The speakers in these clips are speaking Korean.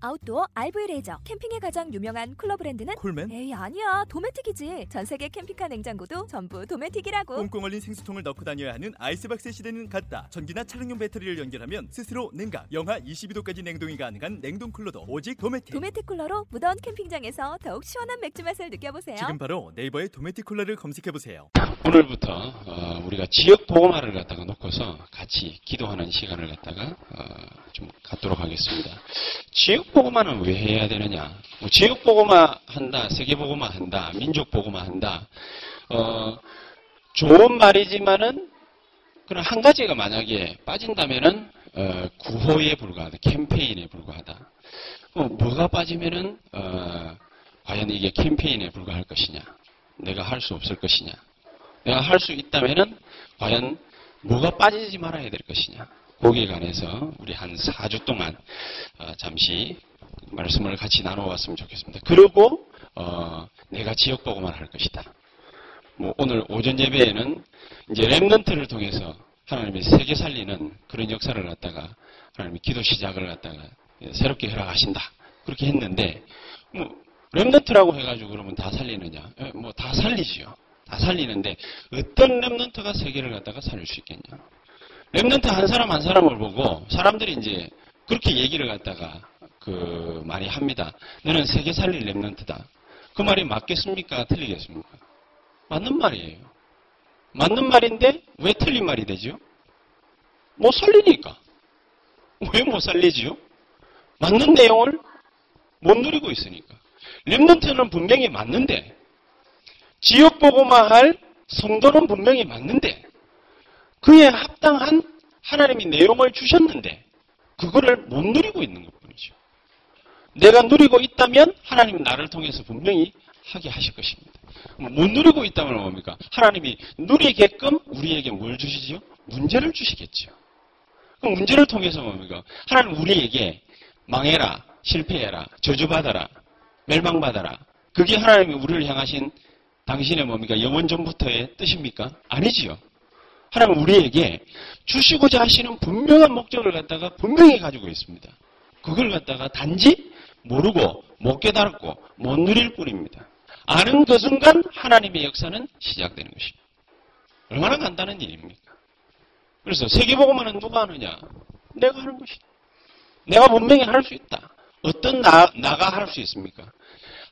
아웃도어 RV 레저 캠핑에 가장 유명한 쿨러 브랜드는 콜맨? 에이 아니야 도메틱이지 전 세계 캠핑카 냉장고도 전부 도메틱이라고 꽁꽁 얼린 생수통을 넣고 다녀야 하는 아이스박스 시대는 갔다. 전기나 차량용 배터리를 연결하면 스스로 냉각, 영하 22도까지 냉동이 가능한 냉동 쿨러도 오직 도메틱. 도메틱 쿨러로 무더운 캠핑장에서 더욱 시원한 맥주 맛을 느껴보세요 지금 바로 네이버에 도메틱 쿨러를 검색해 보세요. 오늘부터 어, 우리가 지역 보고마를 갖다가 놓고서 같이 기도하는 시간을 갖다가 어, 좀 갖도록 하겠습니다. 지역 보고마는 왜 해야 되느냐? 뭐 지역 보고마 한다, 세계 보고마 한다, 민족 보고마 한다. 어, 좋은 말이지만은 그런 한 가지가 만약에 빠진다면은 어, 구호에 불과하다, 캠페인에 불과하다. 어, 뭐가 빠지면은 어, 과연 이게 캠페인에 불과할 것이냐? 내가 할 수 없을 것이냐? 내가 할 수 있다면은 과연 뭐가 빠지지 말아야 될 것이냐. 거기에 관해서 우리 한 4주 동안 어, 잠시 말씀을 같이 나눠봤으면 좋겠습니다. 그리고 어, 내가 지역 보고만 할 것이다. 뭐 오늘 오전 예배에는 이제 랩런트를 통해서 하나님이 세계 살리는 그런 역사를 갖다가 하나님이 기도 시작을 갖다가 새롭게 허락하신다. 그렇게 했는데 뭐 remnant라고 해가지고 그러면 다 살리느냐? 뭐 다 살리지요. 다 살리는데 어떤 remnant가 세계를 갖다가 살릴 수 있겠냐? remnant 한 사람 한 사람을 보고 사람들이 이제 그렇게 얘기를 갖다가 그 많이 합니다. 너는 세계 살릴 remnant다. 그 말이 맞겠습니까? 틀리겠습니까? 맞는 말이에요. 맞는 말인데 왜 틀린 말이 되죠? 못 살리니까. 왜 못 살리지요? 맞는 내용을 못 누리고 있으니까. 랩런트는 분명히 맞는데 지역 보고만 할 성도는 분명히 맞는데 그에 합당한 하나님이 내용을 주셨는데 그거를 못 누리고 있는 것뿐이죠. 내가 누리고 있다면 하나님은 나를 통해서 분명히 하게 하실 것입니다. 못 누리고 있다면 뭡니까? 하나님이 누리게끔 우리에게 뭘 주시죠? 문제를 주시겠죠. 그 문제를 통해서 뭡니까? 하나님 우리에게 망해라, 실패해라, 저주받아라, 멸망받아라. 그게 하나님이 우리를 향하신 당신의 뭡니까? 영원 전부터의 뜻입니까? 아니지요. 하나님 우리에게 주시고자 하시는 분명한 목적을 갖다가 분명히 가지고 있습니다. 그걸 갖다가 단지 모르고 못 깨달았고 못 누릴 뿐입니다. 아는 그 순간 하나님의 역사는 시작되는 것입니다. 얼마나 간단한 일입니까? 그래서 세계보고만은 누가 하느냐? 내가 하는 것이다. 내가 분명히 할 수 있다. 어떤 나, 나가 할 수 있습니까?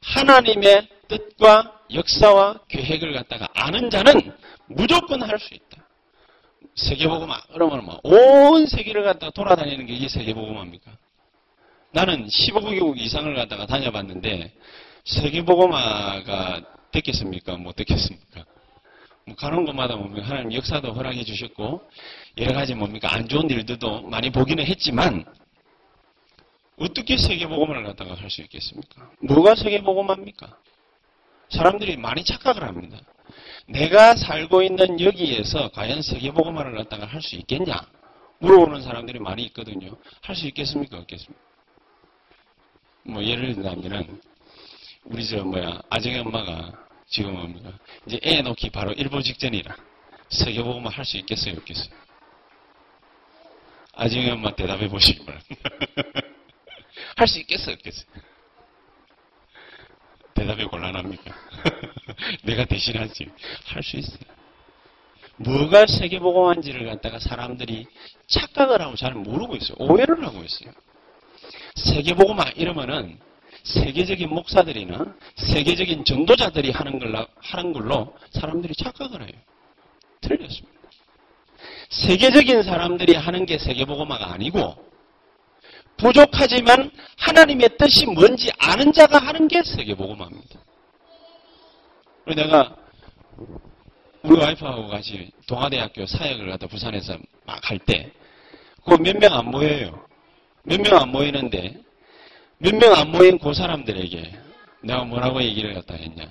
하나님의 뜻과 역사와 계획을 갖다가 아는 자는 무조건 할 수 있다. 세계보고마, 그러면 뭐, 온 세계를 갖다가 돌아다니는 게 이게 세계보고마입니까? 나는 15개국 이상을 갖다가 다녀봤는데, 세계보고마가 됐겠습니까? 못 됐겠습니까? 뭐 가는 곳마다 뭡니까? 하나님 역사도 허락해 주셨고, 여러 가지 뭡니까? 안 좋은 일들도 많이 보기는 했지만, 어떻게 세계보고마를 갖다가 할 수 있겠습니까? 뭐가 세계보고마입니까? 사람들이 많이 착각을 합니다. 내가 살고 있는 여기에서 과연 세계보고마를 갖다가 할 수 있겠냐? 물어보는 사람들이 많이 있거든요. 할 수 있겠습니까? 없겠습니까? 뭐 예를 들자면은 우리 저 뭐야 아정이 엄마가 지금 뭡니까? 이제 애 놓기 바로 일보 직전이라 세계보고마 할수 있겠어요? 없겠어요? 아정이 엄마 대답해 보시기 바랍니다. 할 수 있겠어요? 없겠어요? 대답이 곤란합니까? 내가 대신하지. 할 수 있어요. 뭐가 세계보고만지를 갖다가 사람들이 착각을 하고 잘 모르고 있어요. 오해를 하고 있어요. 세계보고만 이러면은 세계적인 목사들이나 세계적인 전도자들이 하는 걸로, 하는 걸로 사람들이 착각을 해요. 틀렸습니다. 세계적인 사람들이 하는 게 세계보고마가 아니고 부족하지만 하나님의 뜻이 뭔지 아는 자가 하는 게 세계보고마입니다. 내가 우리 와이프하고 같이 동아대학교 사역을 갖다 부산에서 막 할 때, 그거 몇명 안 모여요. 몇 명 안 모이는데, 몇 명 안 모인 그 사람들에게 내가 뭐라고 얘기를 갖다 했냐.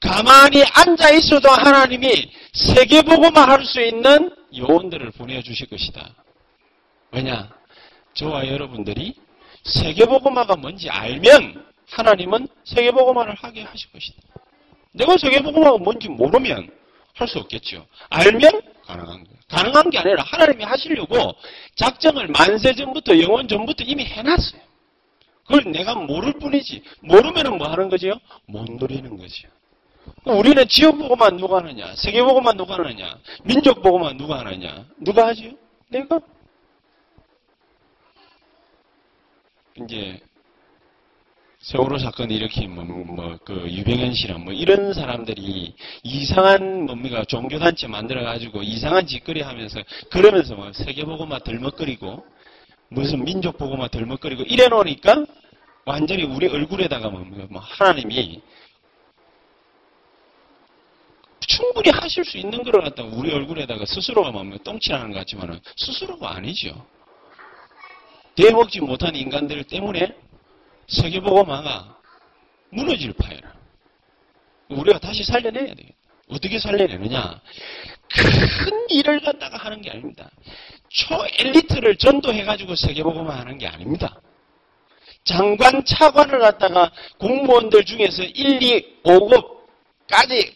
가만히 앉아 있어도 하나님이 세계보고만 할수 있는 요원들을 보내주실 것이다. 왜냐? 저와 여러분들이 세계보고마가 뭔지 알면 하나님은 세계보고마를 하게 하실 것이다. 내가 세계보고마가 뭔지 모르면 할 수 없겠죠. 알면 가능한 거예요. 가능한 게 아니라 하나님이 하시려고 작정을 만세 전부터 영원 전부터 이미 해놨어요. 그걸 내가 모를 뿐이지. 모르면 뭐 하는 거지요? 못 누리는 거지요. 우리는 지역 보고만 누가 하느냐? 세계 보고만 누가 하느냐? 민족 보고만 누가 하느냐? 누가 하지요? 내가. 이제 세월호 사건 일으킨 뭐, 뭐, 그 유병현 씨랑 뭐 이런 사람들이 이상한 뭡니까 종교단체 만들어가지고 이상한 짓거리 하면서 그러면서 뭐 세계보고만 덜먹거리고 무슨 민족보고만 덜먹거리고 이래 놓으니까 완전히 우리 얼굴에다가 뭡니까 뭐 하나님이 충분히 하실 수 있는 걸 갖다가 우리 얼굴에다가 스스로가 뭡니까 똥칠하는 것 같지만은 스스로가 아니죠. 대먹지 못한 인간들 때문에 세계보고마가 무너질 파이라. 우리가 다시 살려내야 되겠다. 어떻게 살려내느냐? 큰 일을 갖다가 하는 게 아닙니다. 초엘리트를 전도해가지고 세계보고만 하는 게 아닙니다. 장관, 차관을 갖다가 공무원들 중에서 1, 2, 5급까지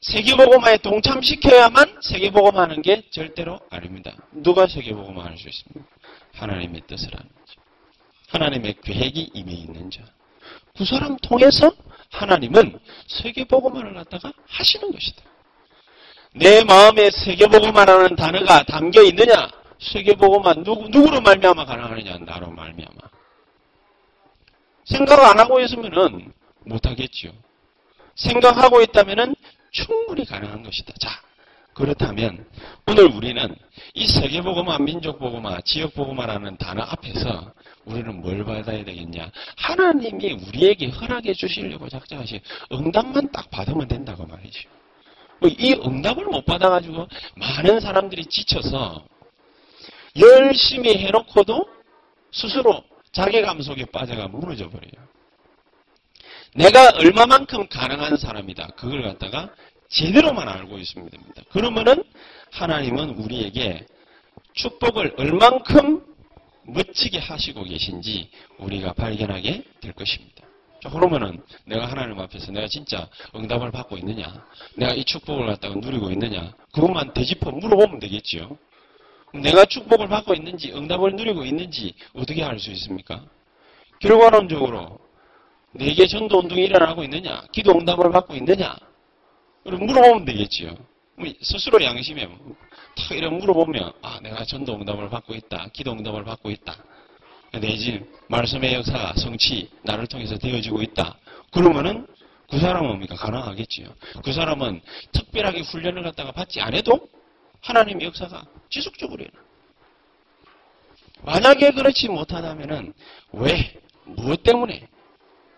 세계보고마에 동참시켜야만 세계보고마 하는 게 절대로 아닙니다. 누가 세계보고마 할수 있습니까? 하나님의 뜻을 하는 거죠. 하나님의 계획이 임해 있는 자. 그 사람 통해서 하나님은 세계보고만을 갖다가 하시는 것이다. 내 마음에 세계보고만하는 단어가 담겨 있느냐? 세계보고만 누구 누구로 말미암아 가능하느냐? 나로 말미암아. 생각 안 하고 있으면은 못 하겠죠. 생각하고 있다면은 충분히 가능한 것이다. 자, 그렇다면 오늘 우리는 이 세계보고마, 민족보고마, 지역보고마라는 단어 앞에서 우리는 뭘 받아야 되겠냐? 하나님이 우리에게 허락해 주시려고 작정하신 응답만 딱 받으면 된다고 말이죠. 뭐이 응답을 못 받아가지고 많은 사람들이 지쳐서 열심히 해놓고도 스스로 자괴감 속에 빠져가 무너져 버려요. 내가 얼마만큼 가능한 사람이다. 그걸 갖다가 제대로만 알고 있으면 됩니다. 그러면은 하나님은 우리에게 축복을 얼만큼 멋지게 하시고 계신지 우리가 발견하게 될 것입니다. 자, 그러면은 내가 하나님 앞에서 내가 진짜 응답을 받고 있느냐, 내가 이 축복을 갖다가 누리고 있느냐, 그것만 되짚어 물어보면 되겠지요. 내가 축복을 받고 있는지, 응답을 누리고 있는지 어떻게 알 수 있습니까? 결과론적으로 내게 전도 운동이 일어나고 있느냐, 기도 응답을 받고 있느냐, 물어보면 되겠지요. 뭐 스스로 양심에 탁 이렇게 물어보면 아 내가 전도 응답을 받고 있다. 기도 응답을 받고 있다. 내지 말씀의 역사가 성취 나를 통해서 되어지고 있다. 그러면은 그 사람은 뭡니까? 가능하겠지요. 그 사람은 특별하게 훈련을 갖다가 받지 않아도 하나님의 역사가 지속적으로 일어나. 만약에 그렇지 못하다면은 왜? 무엇 때문에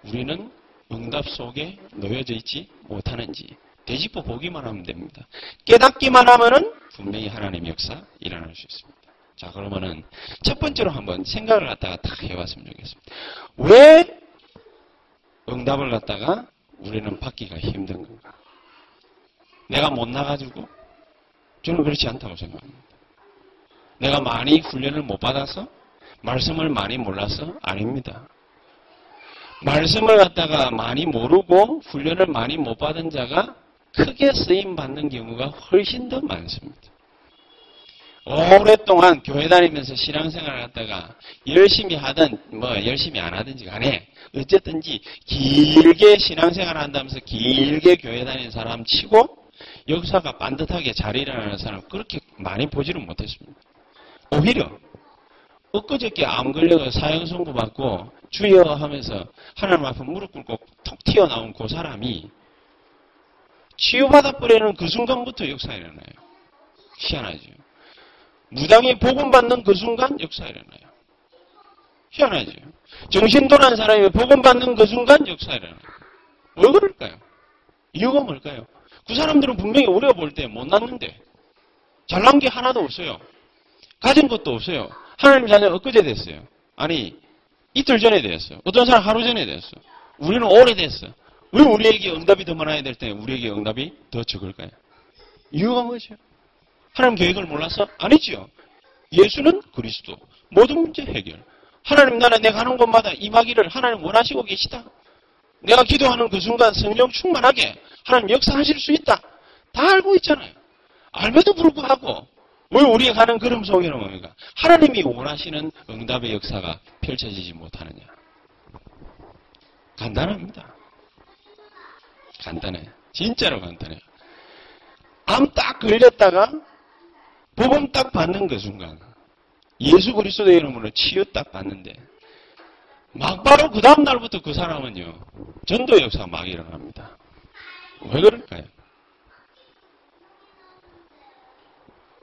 우리는 응답 속에 놓여져 있지 못하는지 되짚어 보기만 하면 됩니다. 깨닫기만 하면은 분명히 하나님의 역사 일어날 수 있습니다. 자, 그러면은 첫 번째로 한번 생각을 갖다가 딱 해봤으면 좋겠습니다. 왜 응답을 갖다가 우리는 받기가 힘든 건가? 내가 못 나가지고? 저는 그렇지 않다고 생각합니다. 내가 많이 훈련을 못 받아서? 말씀을 많이 몰라서? 아닙니다. 말씀을 갖다가 많이 모르고 훈련을 많이 못 받은 자가 크게 쓰임 받는 경우가 훨씬 더 많습니다. 오랫동안 교회 다니면서 신앙생활을 하다가 열심히 하든 뭐 열심히 안 하든지 간에 어쨌든지 길게 신앙생활을 한다면서 길게 교회 다니는 사람 치고 역사가 반듯하게 잘 일어나는 사람 그렇게 많이 보지는 못했습니다. 오히려 엊그저께 암 걸려서 사형 선고 받고 주여 하면서 하나님 앞에 무릎 꿇고 톡 튀어나온 그 사람이 치유받아 버리는 그 순간부터 역사 일어나요. 희한하죠. 무당이 복음 받는 그 순간 역사 일어나요. 희한하죠. 정신도난 사람이 복음 받는 그 순간 역사 일어나요. 왜 그럴까요? 이유가 뭘까요? 그 사람들은 분명히 우리가 볼 때 못났는데 잘난 게 하나도 없어요. 가진 것도 없어요. 하나님 자녀 엊그제 됐어요. 아니 이틀 전에 됐어요. 어떤 사람 하루 전에 됐어요. 우리는 오래됐어. 왜 우리에게 응답이 더 많아야 될 때 우리에게 응답이 더 적을까요? 이유가 뭐죠? 하나님 계획을 몰라서? 아니지요. 예수는 그리스도. 모든 문제 해결. 하나님 나라 내가 가는 곳마다 임하기를 하나님 원하시고 계시다. 내가 기도하는 그 순간 성령 충만하게 하나님 역사하실 수 있다. 다 알고 있잖아요. 알면도 불구하고 왜 우리가 가는 걸음 속에는 뭡니까? 하나님이 원하시는 응답의 역사가 펼쳐지지 못하느냐. 간단합니다. 간단해. 진짜로 간단해요. 암딱 걸렸다가 복음 딱 받는 그 순간 예수 그리스도의 이름으로 치유 딱 받는데 막바로 그 다음 날부터 그 사람은요 전도 역사가 막 일어납니다. 왜 그럴까요?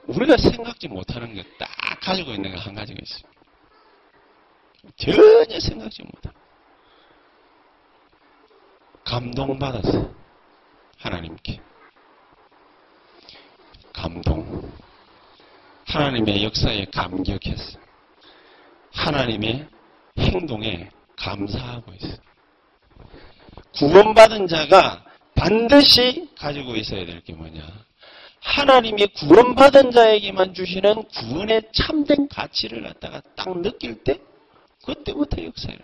우리가 생각지 못하는 것딱 가지고 있는 거한 가지가 있어요. 전혀 생각지 못하. 감동받았어요. 하나님께. 감동. 하나님의 역사에 감격했어. 하나님의 행동에 감사하고 있어. 구원받은 자가 반드시 가지고 있어야 될 게 뭐냐? 하나님의 구원받은 자에게만 주시는 구원의 참된 가치를 갖다가 딱 느낄 때 그때부터 역사를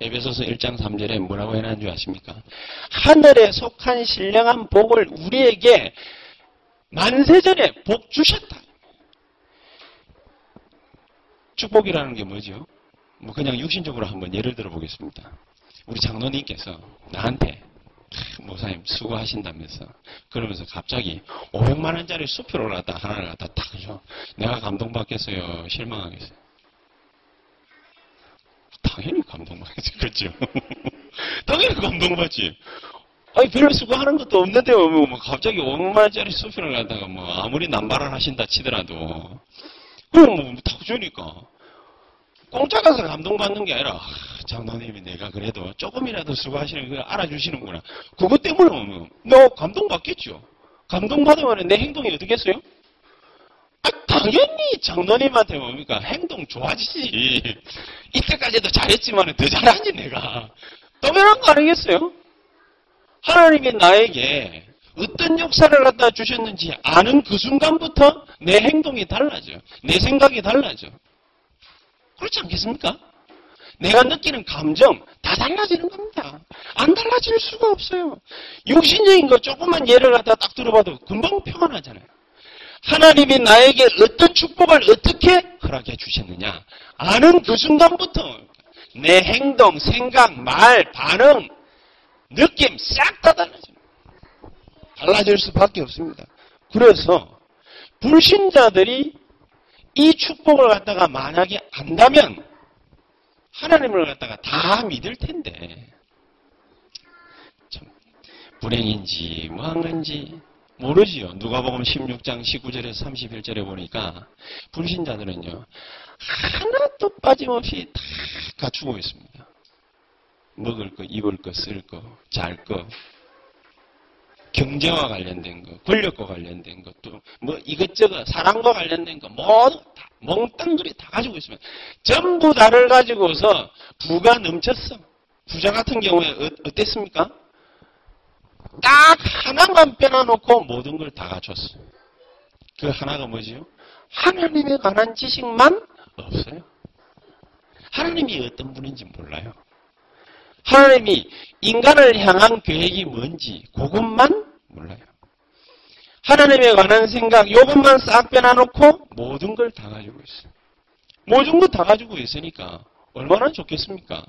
에베소서 1장 3절에 뭐라고 해놨는 줄 아십니까? 하늘에 속한 신령한 복을 우리에게 만세전에 복 주셨다. 축복이라는 게 뭐죠? 뭐 그냥 육신적으로 한번 예를 들어 보겠습니다. 우리 장로님께서 나한테 목사님 수고하신다면서 그러면서 갑자기 500만 원짜리 수표를 갖다 하나를 갖다 딱 줘. 내가 감동받겠어요? 실망하겠어요? 당연히 감동받겠지, 그렇죠? 당연히 감동받지. 아니, 별로 수고하는 것도 없는데, 뭐, 뭐, 갑자기 5만원짜리 수표를 갖다가, 뭐, 아무리 남발을 하신다 치더라도, 그럼 뭐, 딱 주니까. 공짜 가서 감동받는 게 아니라, 아, 장로님이 내가 그래도 조금이라도 수고하시는 걸 알아주시는구나. 그것 때문에 뭐, 너 감동받겠죠? 감동받으면 내 행동이 어떻겠어요? 아, 당연히 장로님한테 뭡니까? 행동 좋아지지. 이때까지도 잘했지만 더 잘하지, 내가. 떠변한 거 아니겠어요? 하나님이 나에게 어떤 역사를 갖다 주셨는지 아는 그 순간부터 내 행동이 달라져. 내 생각이 달라져. 그렇지 않겠습니까? 내가 느끼는 감정 다 달라지는 겁니다. 안 달라질 수가 없어요. 육신적인 거 조금만 예를 갖다 딱 들어봐도 금방 평안하잖아요. 하나님이 나에게 어떤 축복을 어떻게 허락해 주셨느냐 아는 그 순간부터 내 행동, 생각, 말, 반응, 느낌 싹 다 달라집니다. 달라질 수밖에 없습니다. 그래서 불신자들이 이 축복을 갖다가 만약에 안다면 하나님을 갖다가 다 믿을 텐데 참 불행인지 뭐한 건지 모르지요. 누가복음 16장 19절에서 31절에 보니까 불신자들은요. 하나도 빠짐없이 다 갖추고 있습니다. 먹을 거, 입을 거, 쓸 거, 잘 거, 경제와 관련된 거, 권력과 관련된 것도 뭐 이것저것 사랑과 관련된 거 모두 다 몽땅그리 다 가지고 있습니다. 전부 다를 가지고서 부가 넘쳤어. 부자 같은 경우에 어, 어땠습니까? 딱 하나만 빼놔놓고 모든 걸 다 갖췄어. 그 하나가 뭐지요? 하나님에 관한 지식만 없어요. 하나님이 어떤 분인지 몰라요. 하나님이 인간을 향한 계획이 뭔지 그것만 몰라요. 하나님에 관한 생각 요것만 싹 빼놔놓고 모든 걸 다 가지고 있어요. 모든 걸 다 가지고 있으니까 얼마나 좋겠습니까?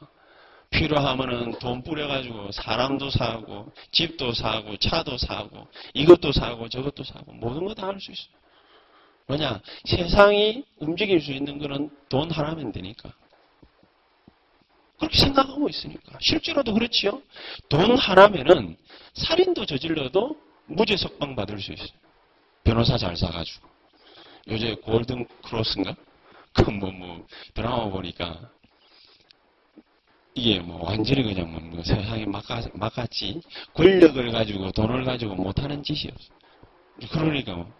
필요하면은 돈 뿌려가지고 사람도 사고 집도 사고 차도 사고 이것도 사고 저것도 사고 모든 거 다 할 수 있어요. 뭐냐 세상이 움직일 수 있는 거는 돈 하나면 되니까. 그렇게 생각하고 있으니까. 실제로도 그렇지요. 돈 하나면은 살인도 저질러도 무죄 석방 받을 수 있어요. 변호사 잘 사가지고. 요새 골든 크로스인가? 그 뭐, 뭐, 드라마 보니까 이게 뭐 완전히 그냥 뭐, 뭐 세상에 막가, 막았지. 권력을 가지고 돈을 가지고 못하는 짓이 없어. 그러니까 뭐,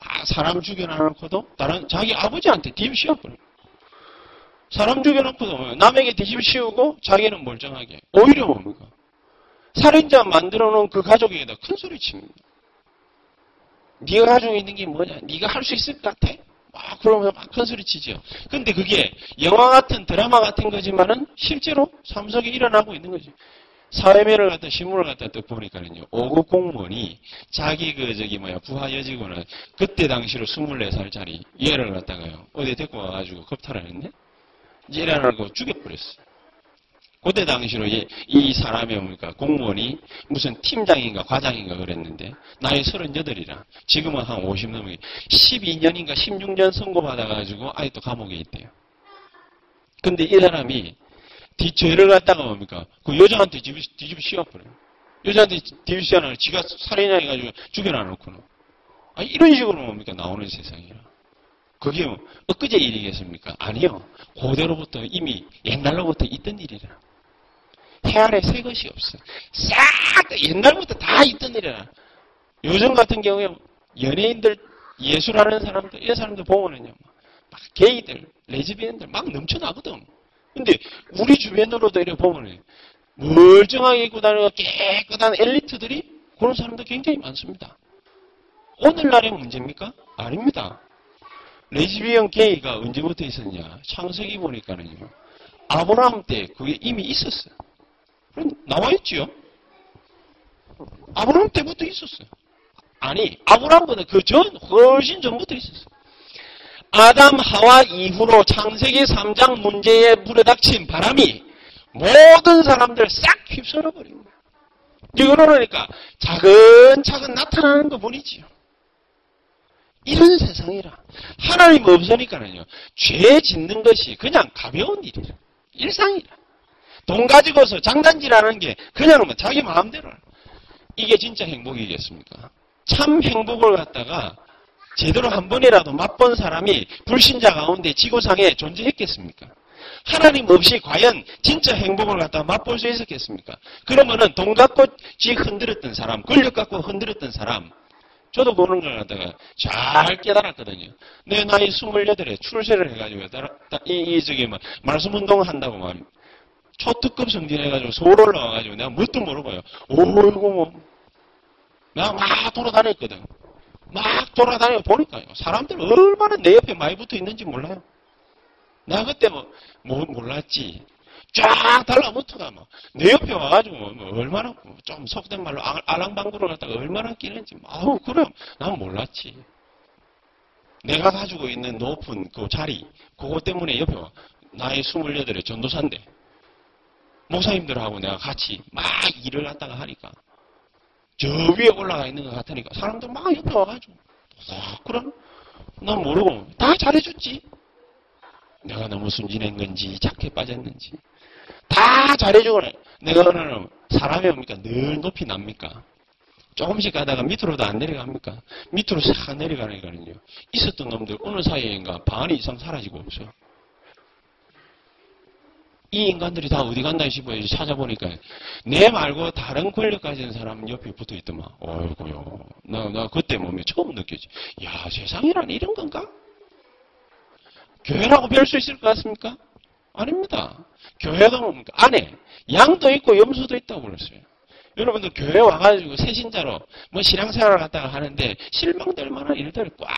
아, 사람 죽여놔놓고도 다른 자기 아버지한테 뒤집 씌워버려. 사람 죽여놓고도 남에게 뒤집 씌우고 자기는 멀쩡하게. 오히려 뭡니까? 살인자 만들어 놓은 그 가족에게다 큰 소리 칩니다. 네가 가지고 있는 게 뭐냐? 네가 할 수 있을 것 같아? 막 그러면서 막 큰 소리 치죠. 근데 그게 영화 같은 드라마 같은 거지만은 실제로 삶 속에 일어나고 있는 거죠. 사회면을 갖다 신문을 갖다 또 보니까는요. 5급 공무원이 자기 그 저기 뭐야 부하 여직원을 그때 당시로 24살짜리 얘를 갖다가요. 어디 데리고 와가지고 겁탈을 했네. 얘를 고 죽여버렸어. 그때 당시로 이, 이 사람이 뭡니까? 공무원이 무슨 팀장인가 과장인가 그랬는데, 나이 38이라. 지금은 한 50 넘게. 12년인가 16년 선고받아가지고 아직도 감옥에 있대요. 근데 이 사람이 뒤죄를 갖다가 뭡니까? 그 여자한테 뒤집, 뒤집 씌워버려요. 여자한테 뒤집 씌워놔. 지가 살인자 해가지고 죽여놔놓고는. 아, 이런 식으로 뭡니까? 나오는 세상이라. 그게 뭐 엊그제 일이겠습니까? 아니요. 고대로부터 이미 옛날로부터 있던 일이라. 해 아래 새 것이 없어. 싹 옛날부터 다 있던 일이라. 요즘 같은 경우에 연예인들 예술하는 사람들 이런 사람들 보면은요. 막 게이들, 레즈비언들 막 넘쳐나거든. 근데 우리 주변으로도 이렇게 보면은 멀쩡하게 입고 다니는 깨끗한 엘리트들이 그런 사람들 굉장히 많습니다. 오늘날의 문제입니까? 아닙니다. 레즈비언 게이가 언제부터 있었냐? 창세기 보니까는요. 아브라함 때 그게 이미 있었어요. 나와 있지요? 아브라함 때부터 있었어요. 아니, 아브라함보다 그 전, 훨씬 전부터 있었어요. 아담 하와 이후로 창세기 3장 문제에 불어닥친 바람이 모든 사람들 싹 휩쓸어 버린 거예요. 그러니까 차근차근 나타나는 것 뿐이지요. 이런 세상이라. 하나님 없으니까는요. 죄 짓는 것이 그냥 가벼운 일이라. 일상이라. 돈 가지고서 장단질하는 게 그냥 뭐 자기 마음대로 이게 진짜 행복이겠습니까? 참 행복을 갖다가 제대로 한 번이라도 맛본 사람이 불신자 가운데 지구상에 존재했겠습니까? 하나님 없이 과연 진짜 행복을 갖다 맛볼 수 있었겠습니까? 그러면은 돈 갖고 지 흔들었던 사람, 권력 갖고 흔들었던 사람, 저도 그런 걸 갖다가 잘 깨달았거든요. 내 나이 28에 출세를 해가지고, 이, 이, 저기, 뭐, 말씀 운동 한다고 말 초특급 승진해가지고 서울 올라와가지고 내가 뭣도 모르고요. 오이고 뭐. 내가 막 돌아다녔거든. 막 돌아다니고 보니까요. 사람들 얼마나 내 옆에 많이 붙어 있는지 몰라요. 내가 그때 뭐, 뭐 몰랐지. 쫙 달라붙어가 뭐. 내 옆에 와가지고 뭐, 뭐 얼마나 좀 속된 말로 알랑방구를 갖다가 얼마나 끼는지. 아우, 그럼 난 몰랐지. 내가 가지고 있는 높은 그 자리, 그거 때문에 옆에 와. 나이 28에 전도사인데. 목사님들하고 내가 같이 막 일을 갖다가 하니까 저 위에 올라가 있는 것 같으니까 사람들 막 옆에 와가지고 아, 그럼? 난 모르고 다 잘해줬지. 내가 너무 순진한 건지 착해 빠졌는지 다 잘해주고 내가 오늘 사람이 옵니까 늘 높이 납니까? 조금씩 가다가 밑으로도 안 내려갑니까? 밑으로 싹 내려가니까는요. 있었던 놈들 어느 사이인가 반 이상 사라지고 없어 이 인간들이 다 어디 간다 싶어요. 찾아보니까 내 말고 다른 권력 가진 사람 옆에 붙어 있더만. 어이구요. 나, 나 그때 몸에 처음 느꼈지. 야, 세상이란 이런 건가? 교회라고 배울 수 있을 것 같습니까? 아닙니다. 교회가 뭡니까? 안에 양도 있고 염소도 있다고 그랬어요. 여러분들 교회 와가지고 새신자로 뭐 신앙생활을 갖다가 하는데 실망될 만한 일들을 꽉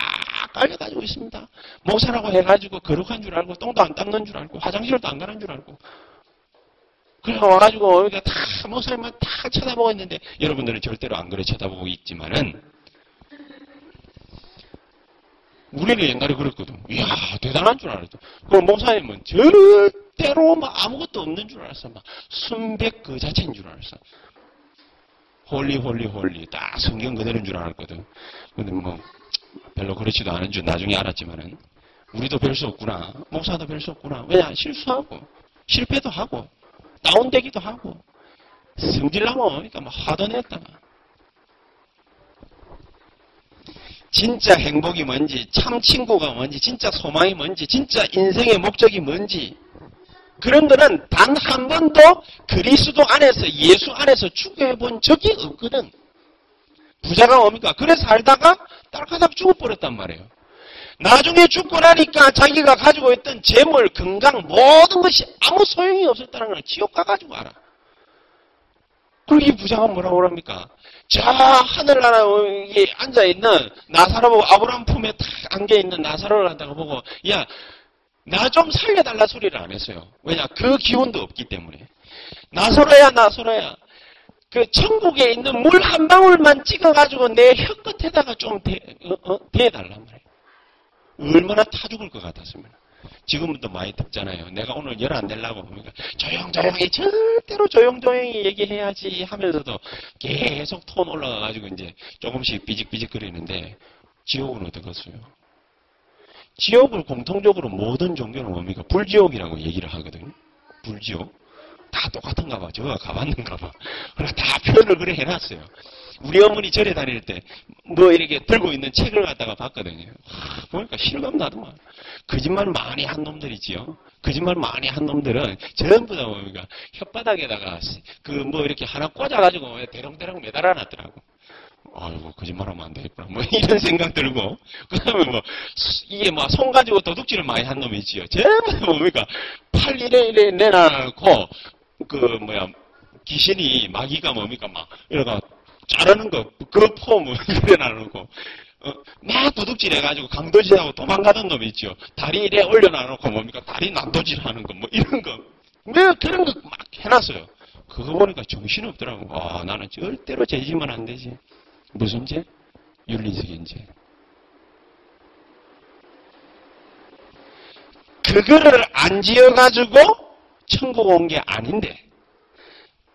깔려가지고 있습니다. 목사라고 해가지고 거룩한 줄 알고 똥도 안 닦는 줄 알고 화장실도 안 가는 줄 알고 그래 와가지고 여기가 다 목사님만 다 쳐다보고 있는데 여러분들은 절대로 안 그래 쳐다보고 있지만은 우리는 옛날에 그랬거든. 이야 대단한 줄 알았어. 그 목사님은 절대로 막 아무것도 없는 줄 알았어. 막 순백 그 자체인 줄 알았어. holy holy holy 딱 성경 그대로인 줄 알았거든. 근데 뭐 별로 그렇지도 않은 줄 나중에 알았지만은 우리도 별 수 없구나. 목사도 별 수 없구나. 왜냐 실수하고 실패도 하고 다운되기도 하고 성질나면 그러니까 뭐 하던 했다가 진짜 행복이 뭔지 참 친구가 뭔지 진짜 소망이 뭔지 진짜 인생의 목적이 뭔지 그런 거는 단 한 번도 그리스도 안에서 예수 안에서 추구해 본 적이 없거든. 부자가 뭡니까? 그래 살다가 딸까닥 죽어버렸단 말이에요. 나중에 죽고 나니까 자기가 가지고 있던 재물, 건강 모든 것이 아무 소용이 없었다는 걸 지옥 가가지고 알아. 그러기 부자가 뭐라고 그럽니까? 저 하늘나라에 앉아있는 나사로 보고 아브라함 품에 탁 안겨있는 나사로를 갖다가 보고 야 나 좀 살려달라 소리를 안 했어요. 왜냐? 그 기운도 없기 때문에. 나서로야 나서로야 그 천국에 있는 물 한 방울만 찍어가지고 내 혀끝에다가 좀 대, 어, 어, 대달란 말이에요. 얼마나 타 죽을 것 같았으면. 지금도 많이 듣잖아요. 내가 오늘 열 안 내려고 보니까 조용조용히 절대로 조용조용히 얘기해야지 하면서도 계속 톤 올라가가지고 이제 조금씩 삐직삐직거리는데 지옥은 어떻겠어요? 지옥을 공통적으로 모든 종교는 뭡니까? 불지옥이라고 얘기를 하거든요. 불지옥. 다 똑같은가 봐. 저가 가봤는가 봐. 그래서 다 표현을 그래 해놨어요. 우리 어머니 절에 다닐 때 뭐 이렇게 들고 있는 책을 갖다가 봤거든요. 하, 보니까 실감 나더만. 거짓말 많이 한 놈들이지요. 거짓말 많이 한 놈들은 전부 다 뭡니까? 혓바닥에다가 그 뭐 이렇게 하나 꽂아가지고 대롱대롱 매달아 놨더라고. 아이고 거짓말하면 안 되겠구나. 뭐 이런 생각 들고 그 다음에 뭐 이게 뭐손 가지고 도둑질을 많이 한 놈이 있지요. 다 뭡니까? 팔 이래 이래 내놔놓고 그 뭐야 귀신이 마귀가 뭡니까 막 이러가 자르는 거 그포 뭐 이래 놔놓고 어, 막 도둑질 해가지고 강도질하고 도망가던 놈이 있죠. 다리 이래 올려놔놓고 뭡니까 다리 난도질 하는 거 뭐 이런 거 내가 그런 거 막 해놨어요. 그거 보니까 정신이 없더라고. 아 나는 절대로 죄지면 안 되지. 무슨 죄? 윤리적인 죄. 그거를 안 지어가지고 천국 온 게 아닌데,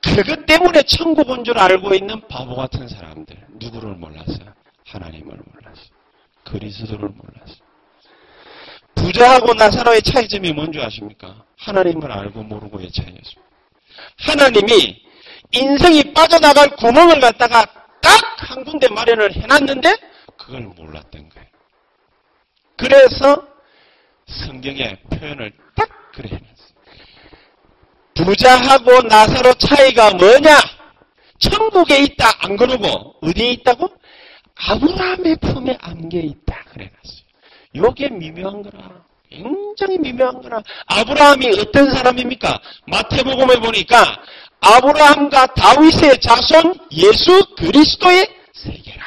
그것 때문에 천국 온 줄 알고 있는 바보 같은 사람들. 누구를 몰랐어? 하나님을 몰랐어. 그리스도를 몰랐어. 부자하고 나사로의 차이점이 뭔지 아십니까? 하나님을 알고 모르고의 차이였습니다. 하나님이 인생이 빠져나갈 구멍을 갖다가 딱 한 군데 마련을 해놨는데 그걸 몰랐던 거예요. 그래서 성경의 표현을 딱 그래 해놨어요. 부자하고 나사로 차이가 뭐냐? 천국에 있다 안 그러고 어디에 있다고? 아브라함의 품에 안겨 있다 그래놨어요. 요게 미묘한 거라. 굉장히 미묘한 거라. 아브라함이 어떤 사람입니까? 마태복음에 보니까 아브라함과 다윗의 자손 예수 그리스도의 세계라.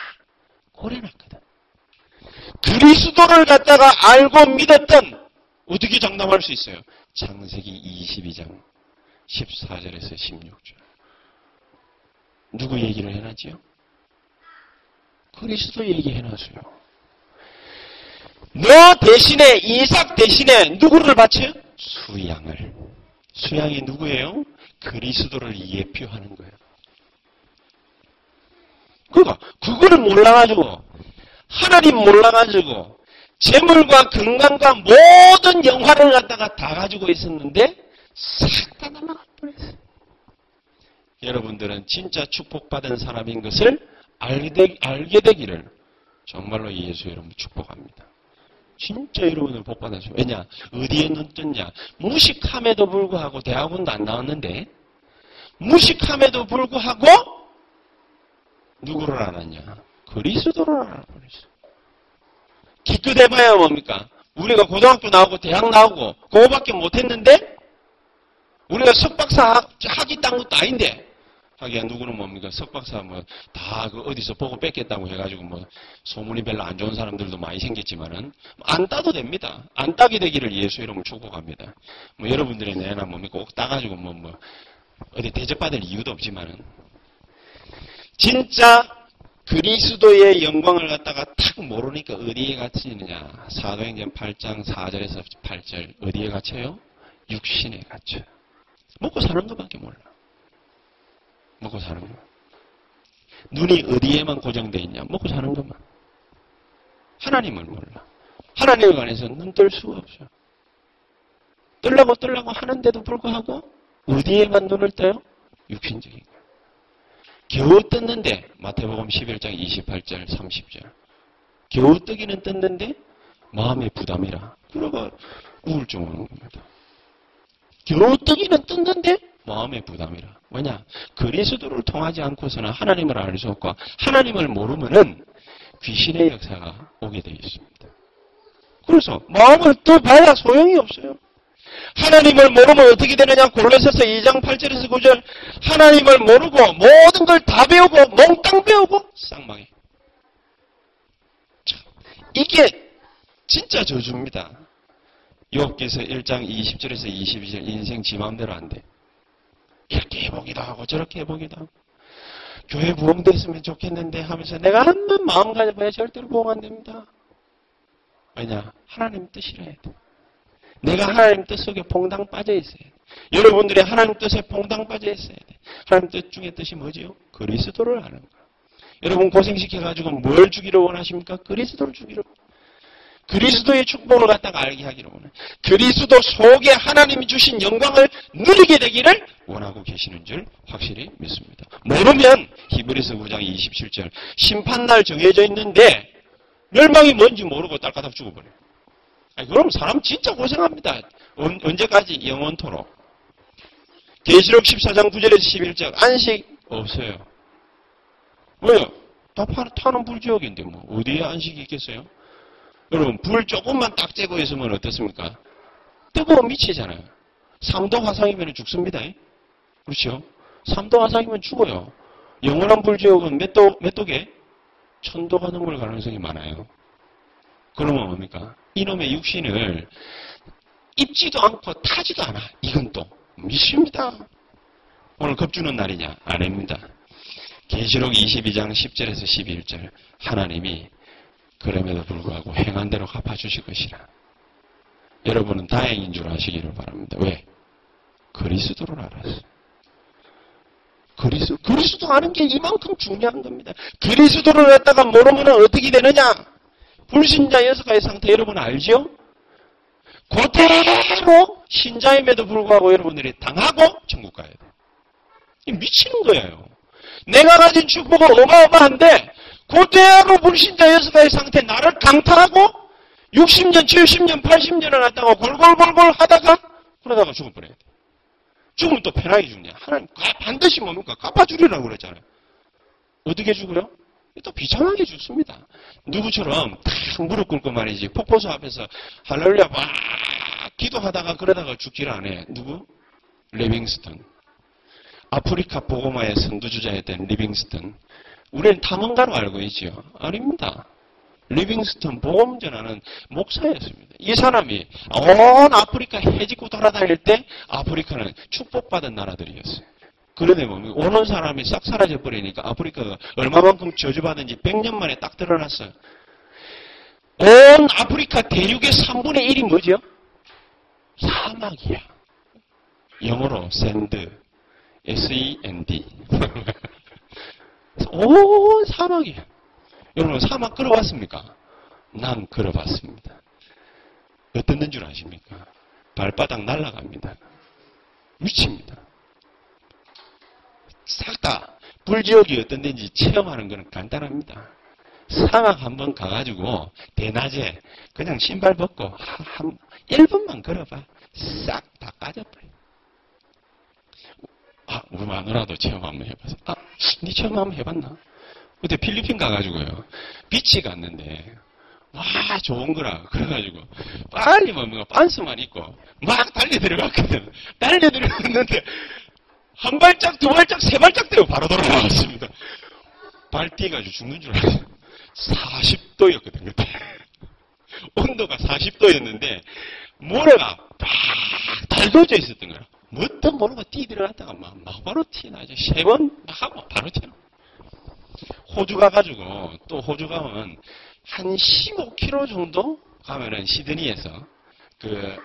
고려놨거든. 그리스도를 갖다가 알고 믿었던 어떻게 장담할 수 있어요? 창세기 22장 14절에서 16절. 누구 얘기를 해놨지요? 그리스도 얘기해놨어요. 너 대신에 이삭 대신에 누구를 바쳐요? 수양을. 수양이 누구예요? 그리스도를 예표하는 거예요. 그러니까 그거를 몰라가지고 하나님 몰라가지고 재물과 건강과 모든 영화를 갖다가 다 가지고 있었는데 싹다 날아가 버렸어요. 여러분들은 진짜 축복받은 사람인 것을 알게, 알게 되기를 정말로 예수 여러분 축복합니다. 진짜 여러분을 복 받았어요. 왜냐? 어디에 눈 떴냐? 무식함에도 불구하고 대학원도 안 나왔는데 무식함에도 불구하고 누구를 알았냐? 그리스도를 알아버렸어. 기껏 해봐야 뭡니까? 우리가 고등학교 나오고 대학 나오고 그거밖에 못했는데 우리가 석박사 학위 딴 것도 아닌데 하기야 누구는 뭡니까 석박사 뭐다 그 어디서 보고 뺏겠다고 해가지고 뭐 소문이 별로 안 좋은 사람들도 많이 생겼지만은 안 따도 됩니다. 안 따게 되기를 예수 이름을 축복합니다. 뭐 여러분들의 내나 뭡니까 꼭 따가지고 뭐 뭐 어디 대접받을 이유도 없지만은 진짜 그리스도의 영광을 갖다가 탁 모르니까 어디에 갇히느냐. 사도행전 8장 4절에서 8절 어디에 갇혀요? 육신에 갇혀요. 먹고 사는 것밖에 몰라. 먹고 사는 거. 눈이 어디에만 고정되어 있냐? 먹고 사는 것만. 하나님을 몰라. 하나님에 관해서 눈 뜰 수가 없어. 뜰라고 뜰라고 하는데도 불구하고 어디에만 눈을 떠요? 육신적인 거. 겨우 떴는데 마태복음 11장 28절 30절 겨우 뜨기는 떴는데 마음의 부담이라 그러가 우울증 오는 겁니다. 겨우 뜨기는 떴는데 마음의 부담이라 왜냐 그리스도를 통하지 않고서는 하나님을 알 수 없고 하나님을 모르면은 귀신의 역사가 오게 되어 있습니다. 그래서 마음을 떠봐야 소용이 없어요. 하나님을 모르면 어떻게 되느냐? 골로새서 2장 8절에서 9절. 하나님을 모르고 모든 걸 다 배우고 몽땅 배우고 쌍망해. 참, 이게 진짜 저주입니다. 욥기서 1장 20절에서 22절 인생 지 마음대로 안 돼. 이렇게 해보기도 하고 저렇게 해보기도 하고 교회 부흥됐으면 좋겠는데 하면서 내가 한번 마음 가져봐야 절대로 부흥 안 됩니다. 왜냐? 하나님 뜻이라 해야 돼. 내가 하나님 뜻 속에 퐁당 빠져 있어야 돼. 여러분들이 하나님 뜻에 퐁당 빠져 있어야 돼. 하나님 뜻 중에 뜻이 뭐지요? 그리스도를 아는 거. 여러분 고생시켜가지고 뭘 주기를 원하십니까? 그리스도를 주기를 그리스도의 축복을 갖다가 알게 하기를 원해. 그리스도 속에 하나님이 주신 영광을 누리게 되기를 원하고 계시는 줄 확실히 믿습니다. 모르면 히브리서 9장 27절 심판날 정해져 있는데 멸망이 뭔지 모르고 딸까닥 죽어버려요. 아니, 그럼 사람 진짜 고생합니다. 언, 언제까지? 영원토록. 계시록 14장 9절에서 11절 안식 없어요. 왜요? 다 타는 불지옥인데 뭐 어디에 안식이 있겠어요? 여러분 불 조금만 딱 쬐고 있으면 어떻습니까? 뜨거워 미치잖아요. 3도 화상이면 죽습니다. 그렇죠? 3도 화상이면 죽어요. 영원한 불지옥은 몇 도, 몇 도게? 천도가 넘을 가능성이 많아요. 그러면 뭡니까? 이놈의 육신을 입지도 않고 타지도 않아. 이건 또 미십니다. 오늘 겁주는 날이냐? 아닙니다. 계시록 22장 10절에서 11절 하나님이 그럼에도 불구하고 행한 대로 갚아주실 것이라. 여러분은 다행인 줄 아시기를 바랍니다. 왜? 그리스도를 알았어. 그리스, 그리스도 아는 게 이만큼 중요한 겁니다. 그리스도를 갖다가 모르면 어떻게 되느냐? 불신자 여섯가의 상태 여러분 알죠? 그대로 신자임에도 불구하고 여러분들이 당하고 천국 가야 돼. 미치는 거예요. 내가 가진 축복은 어마어마한데 그대로 불신자 여섯가의 상태 나를 강탈하고 60년, 70년, 80년을 갖다가 골골골골 하다가 그러다가 죽어버려야 돼. 죽으면 또 편하게 죽냐. 하나님 반드시 뭡니까? 갚아주리라고 그랬잖아요. 어떻게 죽어요? 또 비참하게 죽습니다. 누구처럼 탁 무릎 꿇고 말이지 폭포수 앞에서 할렐루야 막 기도하다가 그러다가 죽지를 않아. 누구? 리빙스턴. 아프리카 복음화의 선두주자였던 리빙스턴. 우리는 탐험가로 알고 있죠. 아닙니다. 리빙스턴 복음 전하는 목사였습니다. 이 사람이 온 아프리카 헤집고 돌아다닐 때 아프리카는 축복받은 나라들이었어요. 그런데 뭐 오는 사람이 싹 사라져 버리니까 아프리카가 얼마만큼 저주받은지 100년 만에 딱 드러났어요. 온 아프리카 대륙의 3분의 1이 뭐죠? 사막이야. 영어로 sand, S-E-N-D. 온 사막이야. 여러분 사막 걸어봤습니까? 난 걸어봤습니다. 어떤 줄 아십니까? 발바닥 날아갑니다. 미칩니다. 싹 다 불지옥이 어떤 데인지 체험하는 것은 간단합니다. 사막 한번 가가지고 대낮에 그냥 신발 벗고 한 1분만 걸어봐. 싹 다 까져버려. 아, 우리 마누라도 체험 한번 해봐서. 아, 니 체험 한번 해봤나? 그때 필리핀 가가지고요. 비치 갔는데, 와, 좋은 거라. 그래가지고, 빨리 뭐, 뭔가 반스만 입고, 막 달려 들어갔거든. 달려 들어갔는데, 한 발짝, 두 발짝, 세 발짝 되고 바로 돌아나왔습니다. 발 뛰가지고 죽는 줄 알았어요. 40도였거든, 그때. 온도가 40도였는데, 모래가 팍 달궈져 있었던 거야. 뭣도 모르고 뛰 들어갔다가 막, 막 바로 튀나죠. 세번 하고 바로 튀나. 호주 가가지고 또 호주 가면 한 15km 정도 가면은 시드니에서 그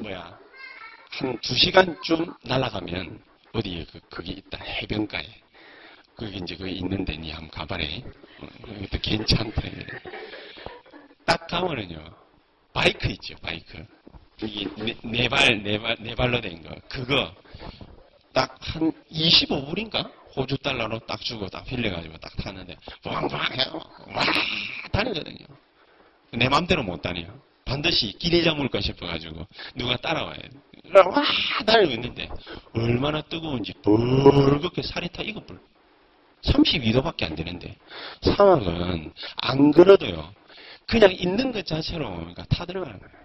뭐야 한 2시간쯤 날아가면 어디에 그 거기 있다. 해변가에. 거기 이제 거기 있는 데 니? 한번 가봐래. 어, 이것도 괜찮대. 딱 가면은요 바이크 있죠 바이크 이게 네 발, 네 발, 네 발로 된 거. 그거 딱 한 25불인가? 호주 달러로 딱 주고 딱 빌려가지고 딱 탔는데 왕왕 해요. 와 다니거든요. 내 맘대로 못 다녀요. 반드시 길에 잡을까 싶어가지고 누가 따라와요. 와 달리고 있는데 얼마나 뜨거운지 벌겋게 살이 타 익어버려. 32도밖에 안 되는데 사막은 안 그러도요. 그냥 있는 것 자체로 그러니까 타 들어가는 거예요.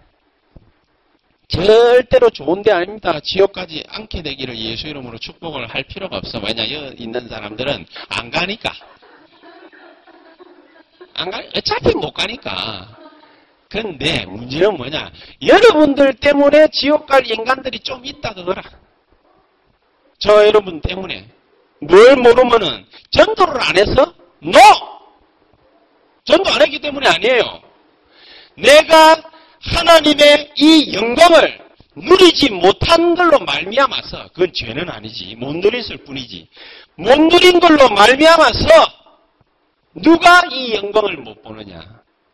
절대로 좋은 데 아닙니다. 지옥까지 않게 되기를 예수 이름으로 축복을 할 필요가 없어. 왜냐, 여기 있는 사람들은 안 가니까. 안 가, 어차피 못 가니까. 근데 문제는 뭐냐? 여러분들 때문에 지옥 갈 인간들이 좀 있다 그거라. 저 여러분 때문에. 뭘 모르면은 전도를 안 해서? NO! 전도 안 했기 때문에 아니에요. 내가 하나님의 이 영광을 누리지 못한 걸로 말미암아서 그건 죄는 아니지 못 누렸을 뿐이지 못 누린 걸로 말미암아서 누가 이 영광을 못 보느냐?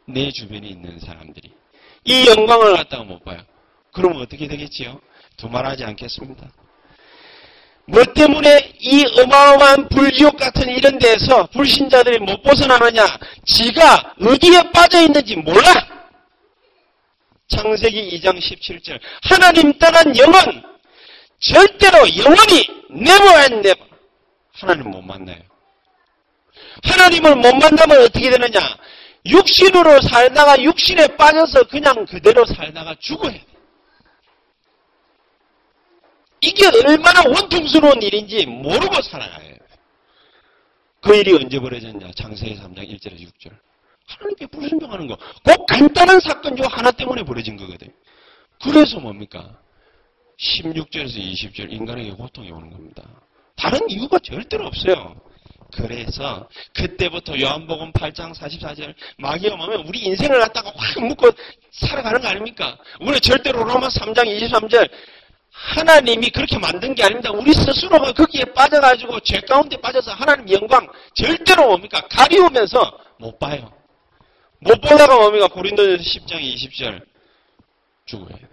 내 주변에 있는 사람들이. 이 영광을 갖다가 못 봐요. 그러면 어떻게 되겠지요? 두말하지 않겠습니다. 뭐 때문에 이 어마어마한 불지옥 같은 이런 데서 불신자들이 못 벗어나느냐? 지가 어디에 빠져 있는지 몰라 창세기 2장 17절. 하나님 떠난 영은 절대로 영원히 never and never. 하나님 못 만나요. 하나님을 못 만나면 어떻게 되느냐? 육신으로 살다가 육신에 빠져서 그냥 그대로 살다가 죽어야 돼. 이게 얼마나 원통스러운 일인지 모르고 살아가요. 그 일이 언제 벌어졌냐? 창세기 3장 1절에서 6절. 하나님께 불순종하는 거. 꼭 간단한 사건 중 하나 때문에 벌어진 거거든. 그래서 뭡니까? 16절에서 20절 인간에게 고통이 오는 겁니다. 다른 이유가 절대로 없어요. 그래서 그때부터 요한복음 8장 44절 마귀가 오면 우리 인생을 갖다가 확 묶고 살아가는 거 아닙니까? 우리 절대로 로마 3장 23절 하나님이 그렇게 만든 게 아닙니다. 우리 스스로가 거기에 빠져가지고 죄 가운데 빠져서 하나님 영광 절대로 뭡니까? 가리우면서 못 봐요. 못 보다가 뭡니까? 고린도전서 10장 20절 죽어야 돼.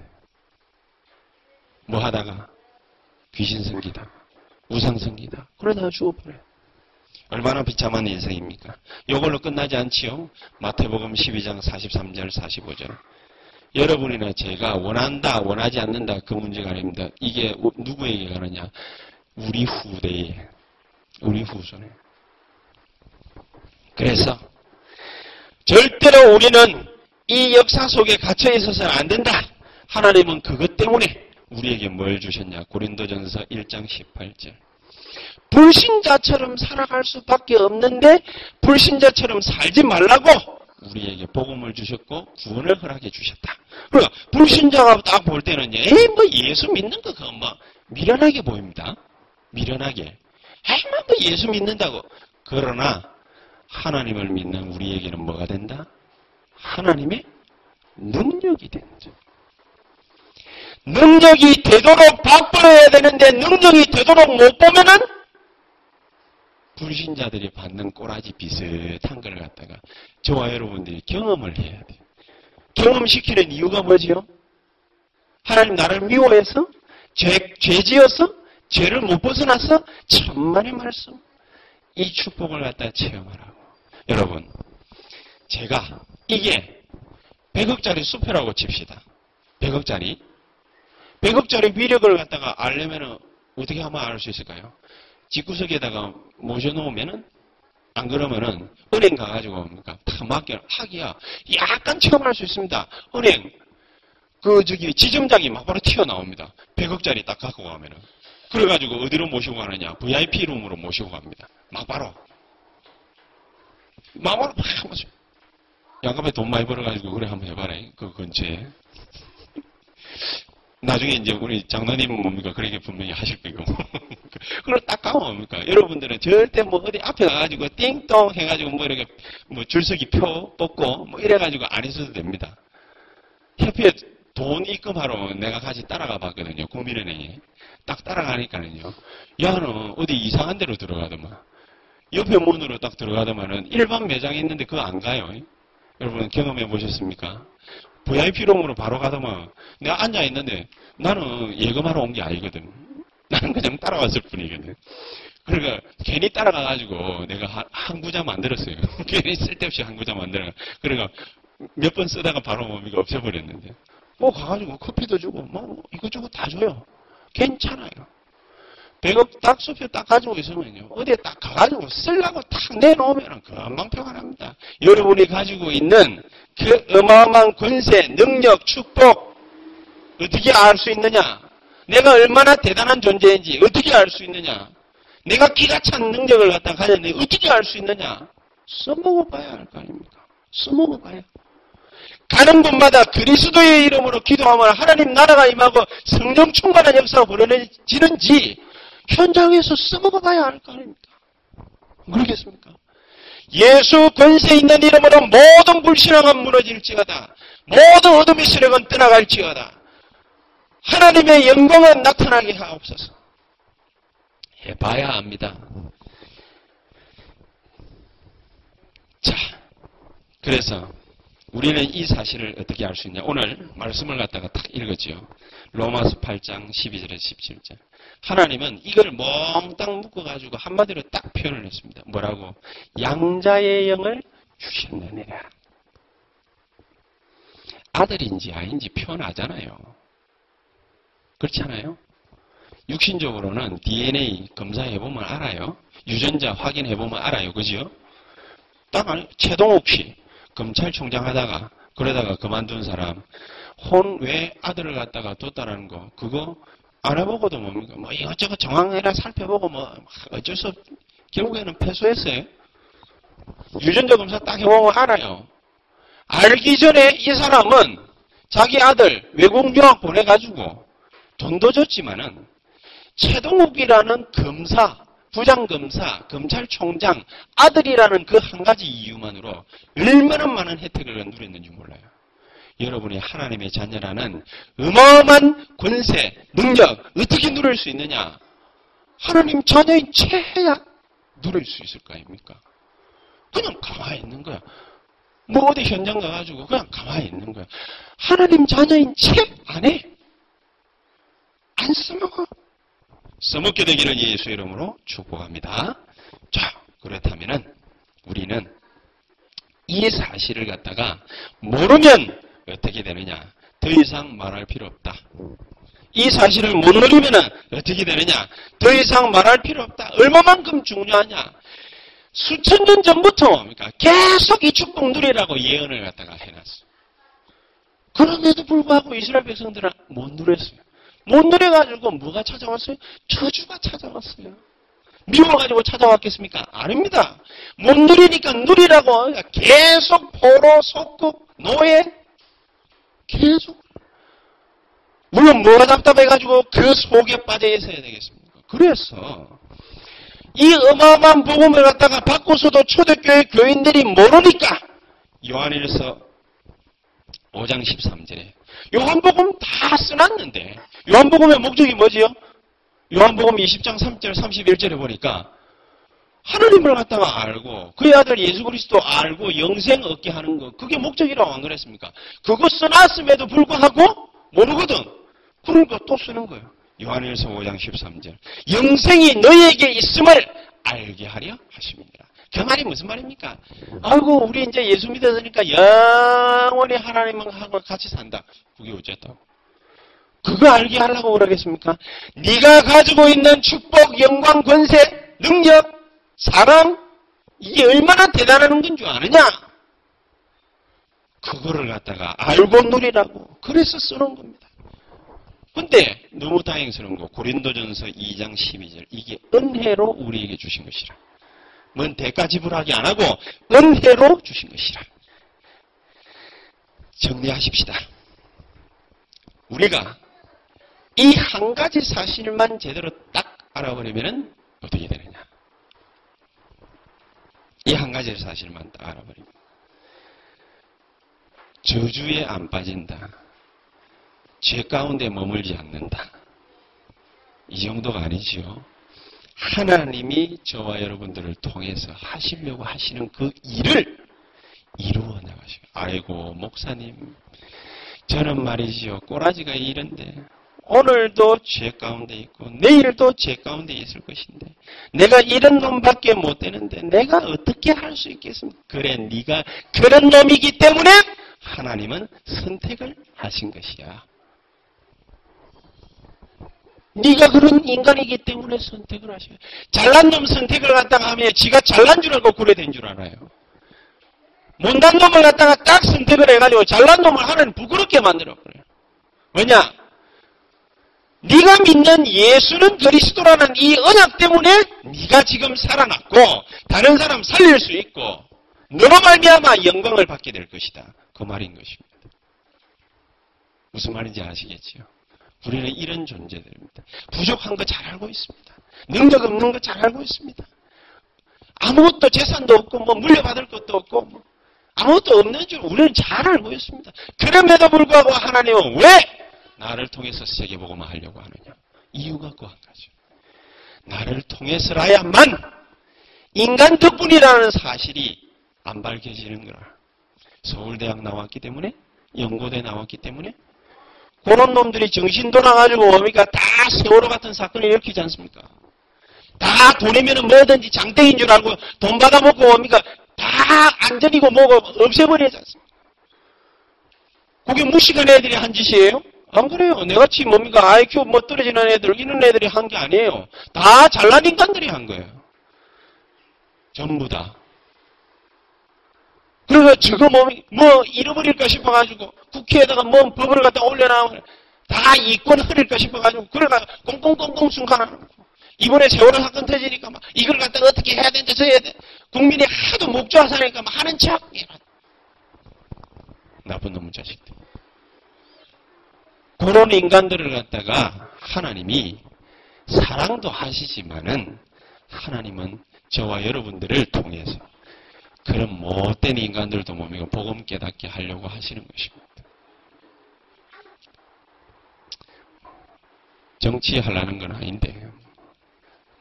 뭐 하다가 귀신 생기다. 우상 생기다. 그러다가 죽어버려요. 얼마나 비참한 인생입니까? 이걸로 끝나지 않지요? 마태복음 12장 43절 45절. 여러분이나 제가 원한다, 원하지 않는다 그 문제가 아닙니다. 이게 누구에게 가느냐? 우리 후대에, 우리 후손에. 그래서 절대로 우리는 이 역사 속에 갇혀 있어서는 안 된다. 하나님은 그것 때문에 우리에게 뭘 주셨냐? 고린도전서 1장 18절. 불신자처럼 살아갈 수밖에 없는데 불신자처럼 살지 말라고 우리에게 복음을 주셨고 구원을 허락해 주셨다. 그러니까 불신자가 딱 볼 때는 에이 뭐 예수 믿는 거 그건 뭐 미련하게 보입니다. 미련하게. 에이 뭐 예수 믿는다고. 그러나 하나님을 믿는 우리에게는 뭐가 된다? 하나님의 능력이 된다. 능력이 되도록 바꿔야 되는데 능력이 되도록 못 보면은 불신자들이 받는 꼬라지 비슷한 걸 갖다가 저와 여러분들이 경험을 해야 돼요. 경험시키는 이유가 뭐지요? 하나님 나를 미워해서? 죄, 죄 지어서? 죄를 못 벗어났어? 천만의 말씀. 이 축복을 갖다 체험하라고. 여러분, 제가 이게 100억짜리 수표라고 칩시다. 100억짜리. 100억짜리 위력을 갖다가 알려면 어떻게 하면 알 수 있을까요? 집구석에다가 모셔놓으면은 안 그러면은 은행 가가지고 뭡니까? 다 맡겨 하기야 약간 체험할 수 있습니다. 은행 그 저기 지점장이 막 바로 튀어나옵니다. 100억짜리 딱 갖고 가면은 그래가지고 어디로 모시고 가느냐? VIP 룸으로 모시고 갑니다. 막 바로 막 바로 막 하면서 양갑에 돈 많이 벌어가지고 그래 한번 해봐라. 그 근처에 나중에 이제 우리 장로님은 뭡니까? 그렇게 분명히 하실 거고. 그걸 딱 가면 뭡니까? 여러분들은 절대 뭐 어디 앞에 가가지고 띵동 해가지고 뭐 이렇게 뭐 줄서기 표 뽑고 뭐 이래가지고 안 있어도 됩니다. 협회에 돈 입금하러 내가 같이 따라가 봤거든요. 국민은행에. 딱 따라가니까는요. 야, 너 어디 이상한 데로 들어가더만. 옆에 문으로 딱 들어가더만은 일반 매장이 있는데 그거 안 가요. 여러분 경험해 보셨습니까? VIP룸으로 바로 가더만 내가 앉아 있는데 나는 예금하러 온 게 아니거든. 나는 그냥 따라왔을 뿐이거든. 그러니까 괜히 따라가가지고 내가 한 구자 만들었어요. 괜히 쓸데없이 한 구자 만들어. 그러니까 몇 번 쓰다가 바로 몸이가 없애버렸는데. 뭐 가가지고 커피도 주고 뭐 이것저것 다 줘요. 괜찮아요. 100억 딱 수표 딱 가지고 있으면요. 어디에 딱 가가지고 쓰려고 딱 내놓으면 금방 납니다. 여러분이 가지고 있는 그 어마어마한 권세, 능력, 축복, 어떻게 알 수 있느냐? 내가 얼마나 대단한 존재인지 어떻게 알 수 있느냐? 내가 기가 찬 능력을 갖다 가졌는데 어떻게 알 수 있느냐? 써먹어봐야 할거 아닙니까? 써먹어봐야. 가는 곳마다 그리스도의 이름으로 기도하면 하나님 나라가 임하고 성령 충만한 역사가 벌어지는지 현장에서 써먹어봐야 할거 아닙니까? 모르겠습니까? 예수 권세 있는 이름으로 모든 불신앙은 무너질지어다. 모든 어둠의 세력은 떠나갈지어다. 하나님의 영광은 나타나게 하옵소서. 해봐야 합니다. 자, 그래서 우리는 이 사실을 어떻게 알 수 있냐. 오늘 말씀을 갖다가 딱 읽었지요. 로마서 8장 12절에서 17절. 하나님은 이걸 몽땅 묶어가지고 한마디로 딱 표현을 했습니다. 뭐라고? 양자의 영을 주셨느니라. 아들인지 아닌지 표현하잖아요. 그렇지 않아요? 육신적으로는 DNA 검사해보면 알아요. 유전자 확인해보면 알아요. 그죠? 딱 최동욱 씨 검찰총장 하다가 그러다가 그만둔 사람 혼왜 아들을 갖다가 뒀다라는 거 그거 알아보고도 뭡니까? 뭐 이것저것 정황해라 살펴보고 뭐 어쩔 수 없, 결국에는 패소했어요. 유전자 검사 딱 해보면 알아요. 알기 전에 이 사람은 자기 아들 외국 유학 보내가지고 돈도 줬지만은 최동욱이라는 검사, 부장검사, 검찰총장 아들이라는 그 한 가지 이유만으로 얼마나 많은 혜택을 누렸는지 몰라요. 여러분이 하나님의 자녀라는 어마어마한 권세, 능력 어떻게 누릴 수 있느냐? 하나님 자녀인 채야 누릴 수 있을 거 아닙니까? 그냥 가만히 있는 거야. 뭐 어디 현장 가가지고 그냥 가만히 있는 거야. 하나님 자녀인 채안 해. 안 써먹어. 써먹게 되기를 예수 이름으로 축복합니다. 자, 그렇다면은 우리는 이 사실을 갖다가 모르면 어떻게 되느냐? 더 이상 말할 필요 없다. 이 사실을 못 누리면 어떻게 되느냐? 더 이상 말할 필요 없다. 얼마만큼 중요하냐? 수천 년 전부터 그러니까 계속 이 축복 누리라고 예언을 갖다가 해놨어. 그런데도 불구하고 이스라엘 백성들은 못 누렸어요. 못 누려가지고 뭐가 찾아왔어요? 저주가 찾아왔어요. 미워가지고 찾아왔겠습니까? 아닙니다. 못 누리니까 누리라고 계속 포로, 속국, 노예 계속 물론 뭐가 답답해가지고 그 속에 빠져 있어야 되겠습니까? 그래서 이 어마어마한 복음을 갖다가 받고서도 초대교회 교인들이 모르니까 요한일서 5장 13절에 요한복음 다 써놨는데 요한복음의 목적이 뭐지요? 요한복음 20장 3절 31절에 보니까 하나님을 갖다가 알고 그의 아들 예수 그리스도 알고 영생 얻게 하는 거 그게 목적이라고 안 그랬습니까? 그거 써놨음에도 불구하고 모르거든. 그러니까 또 쓰는 거예요. 요한일서 5장 13절 영생이 너에게 있음을 알게 하려 하십니다. 그 말이 무슨 말입니까? 아이고 우리 이제 예수 믿었으니까 영원히 하나님하고 같이 산다. 그게 어쨌다고? 그거 알게 하려고 그러겠습니까? 네가 가지고 있는 축복, 영광, 권세, 능력, 사랑 이게 얼마나 대단한 건줄 아느냐? 그거를 갖다가 알고 누리라고 그래서 쓰는 겁니다. 근데 너무 다행스러운 거 고린도전서 2장 12절 이게 은혜로 우리에게 주신 것이라. 뭔 대가 지불하기 안 하고 은혜로 주신 것이라. 정리하십시다. 우리가 이 한 가지 사실만 제대로 딱 알아버리면 어떻게 되느냐. 이 한 가지 사실만 딱 알아버리면. 저주에 안 빠진다. 죄 가운데 머물지 않는다. 이 정도가 아니지요. 하나님이 저와 여러분들을 통해서 하시려고 하시는 그 일을 이루어 나가시고 아이고 목사님 저는 말이지요 꼬라지가 이런데 오늘도 죄 가운데 있고 내일도 죄 가운데 있을 것인데 내가 이런 놈밖에 못 되는데 내가 어떻게 할 수 있겠습니까? 그래 네가 그런 놈이기 때문에 하나님은 선택을 하신 것이야. 네가 그런 인간이기 때문에 선택을 하셔요. 잘난 놈 선택을 갖다가 하면 지가 잘난 줄 알고 구래된 줄 알아요. 못난 놈을 갖다가 딱 선택을 해가지고 잘난 놈을 하는 부끄럽게 만들어 버려요. 왜냐? 네가 믿는 예수는 그리스도라는 이 언약 때문에 네가 지금 살아났고 다른 사람 살릴 수 있고 너로 말미암아 영광을 받게 될 것이다. 그 말인 것입니다. 무슨 말인지 아시겠지요? 우리는 이런 존재들입니다. 부족한 거 잘 알고 있습니다. 능력 없는 거 잘 알고 있습니다. 아무것도 재산도 없고 뭐 물려받을 것도 없고 뭐 아무것도 없는 줄 우리는 잘 알고 있습니다. 그럼에도 불구하고 하나님은 왜 나를 통해서 세계복음을 하려고 하느냐? 이유가 그 한 가지. 나를 통해서라야만 인간 덕분이라는 사실이 안 밝혀지는 거라. 서울대학 나왔기 때문에 연고대 나왔기 때문에 그런 놈들이 정신 돌아가지고 뭡니까? 다 세월호 같은 사건을 일으키지 않습니까? 다 돈이면 뭐든지 장땡인 줄 알고 돈 받아먹고 뭡니까? 다 안전이고 뭐고 없애버리지 않습니까? 그게 무식한 애들이 한 짓이에요? 안 그래요. 내같이 뭡니까? IQ 뭐 떨어지는 애들, 이런 애들이 한 게 아니에요. 다 잘난 인간들이 한 거예요. 전부 다. 그래서 저거 뭐, 뭐 잃어버릴까 싶어가지고 국회에다가 뭐 법을 갖다 올려놔 다 이권 흐릴까 싶어가지고 그러다가 꽁꽁꽁꽁 순간하는 이번에 세월호 사건 터지니까 막 이걸 갖다 어떻게 해야 되는지 저 해야 돼 국민이 하도 목조하사니까 막 하는 척 나쁜 놈의 자식들 그런 인간들을 갖다가 하나님이 사랑도 하시지만은 하나님은 저와 여러분들을 통해서 그런 못된 인간들도 뭡니까 복음 깨닫게 하려고 하시는 것입니다. 정치하려는 건 아닌데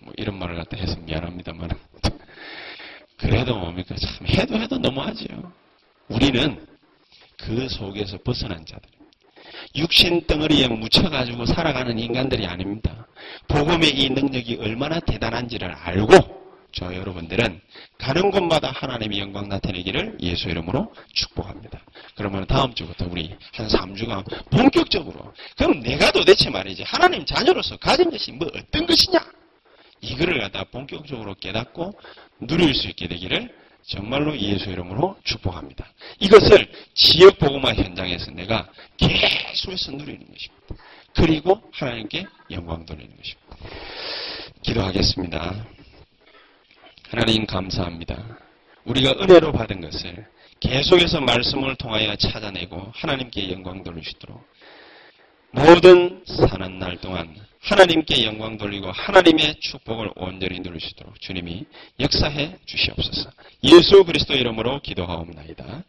뭐 이런 말을 갖다 해서 미안합니다만 그래도 뭡니까 참 해도 해도 너무하죠. 우리는 그 속에서 벗어난 자들. 육신 덩어리에 묻혀가지고 살아가는 인간들이 아닙니다. 복음의 이 능력이 얼마나 대단한지를 알고 저 여러분들은 가는 곳마다 하나님의 영광 나타내기를 예수 이름으로 축복합니다. 그러면 다음 주부터 우리 한 3주간 본격적으로 그럼 내가 도대체 말이지 하나님 자녀로서 가진 것이 뭐 어떤 것이냐 이거를 갖다 본격적으로 깨닫고 누릴 수 있게 되기를 정말로 예수 이름으로 축복합니다. 이것을 지역 보고마 현장에서 내가 계속해서 누리는 것입니다. 그리고 하나님께 영광 돌리는 것입니다. 기도하겠습니다. 하나님 감사합니다. 우리가 은혜로 받은 것을 계속해서 말씀을 통하여 찾아내고 하나님께 영광 돌리시도록 모든 사는 날 동안 하나님께 영광 돌리고 하나님의 축복을 온전히 누리시도록 주님이 역사해 주시옵소서. 예수 그리스도 이름으로 기도하옵나이다.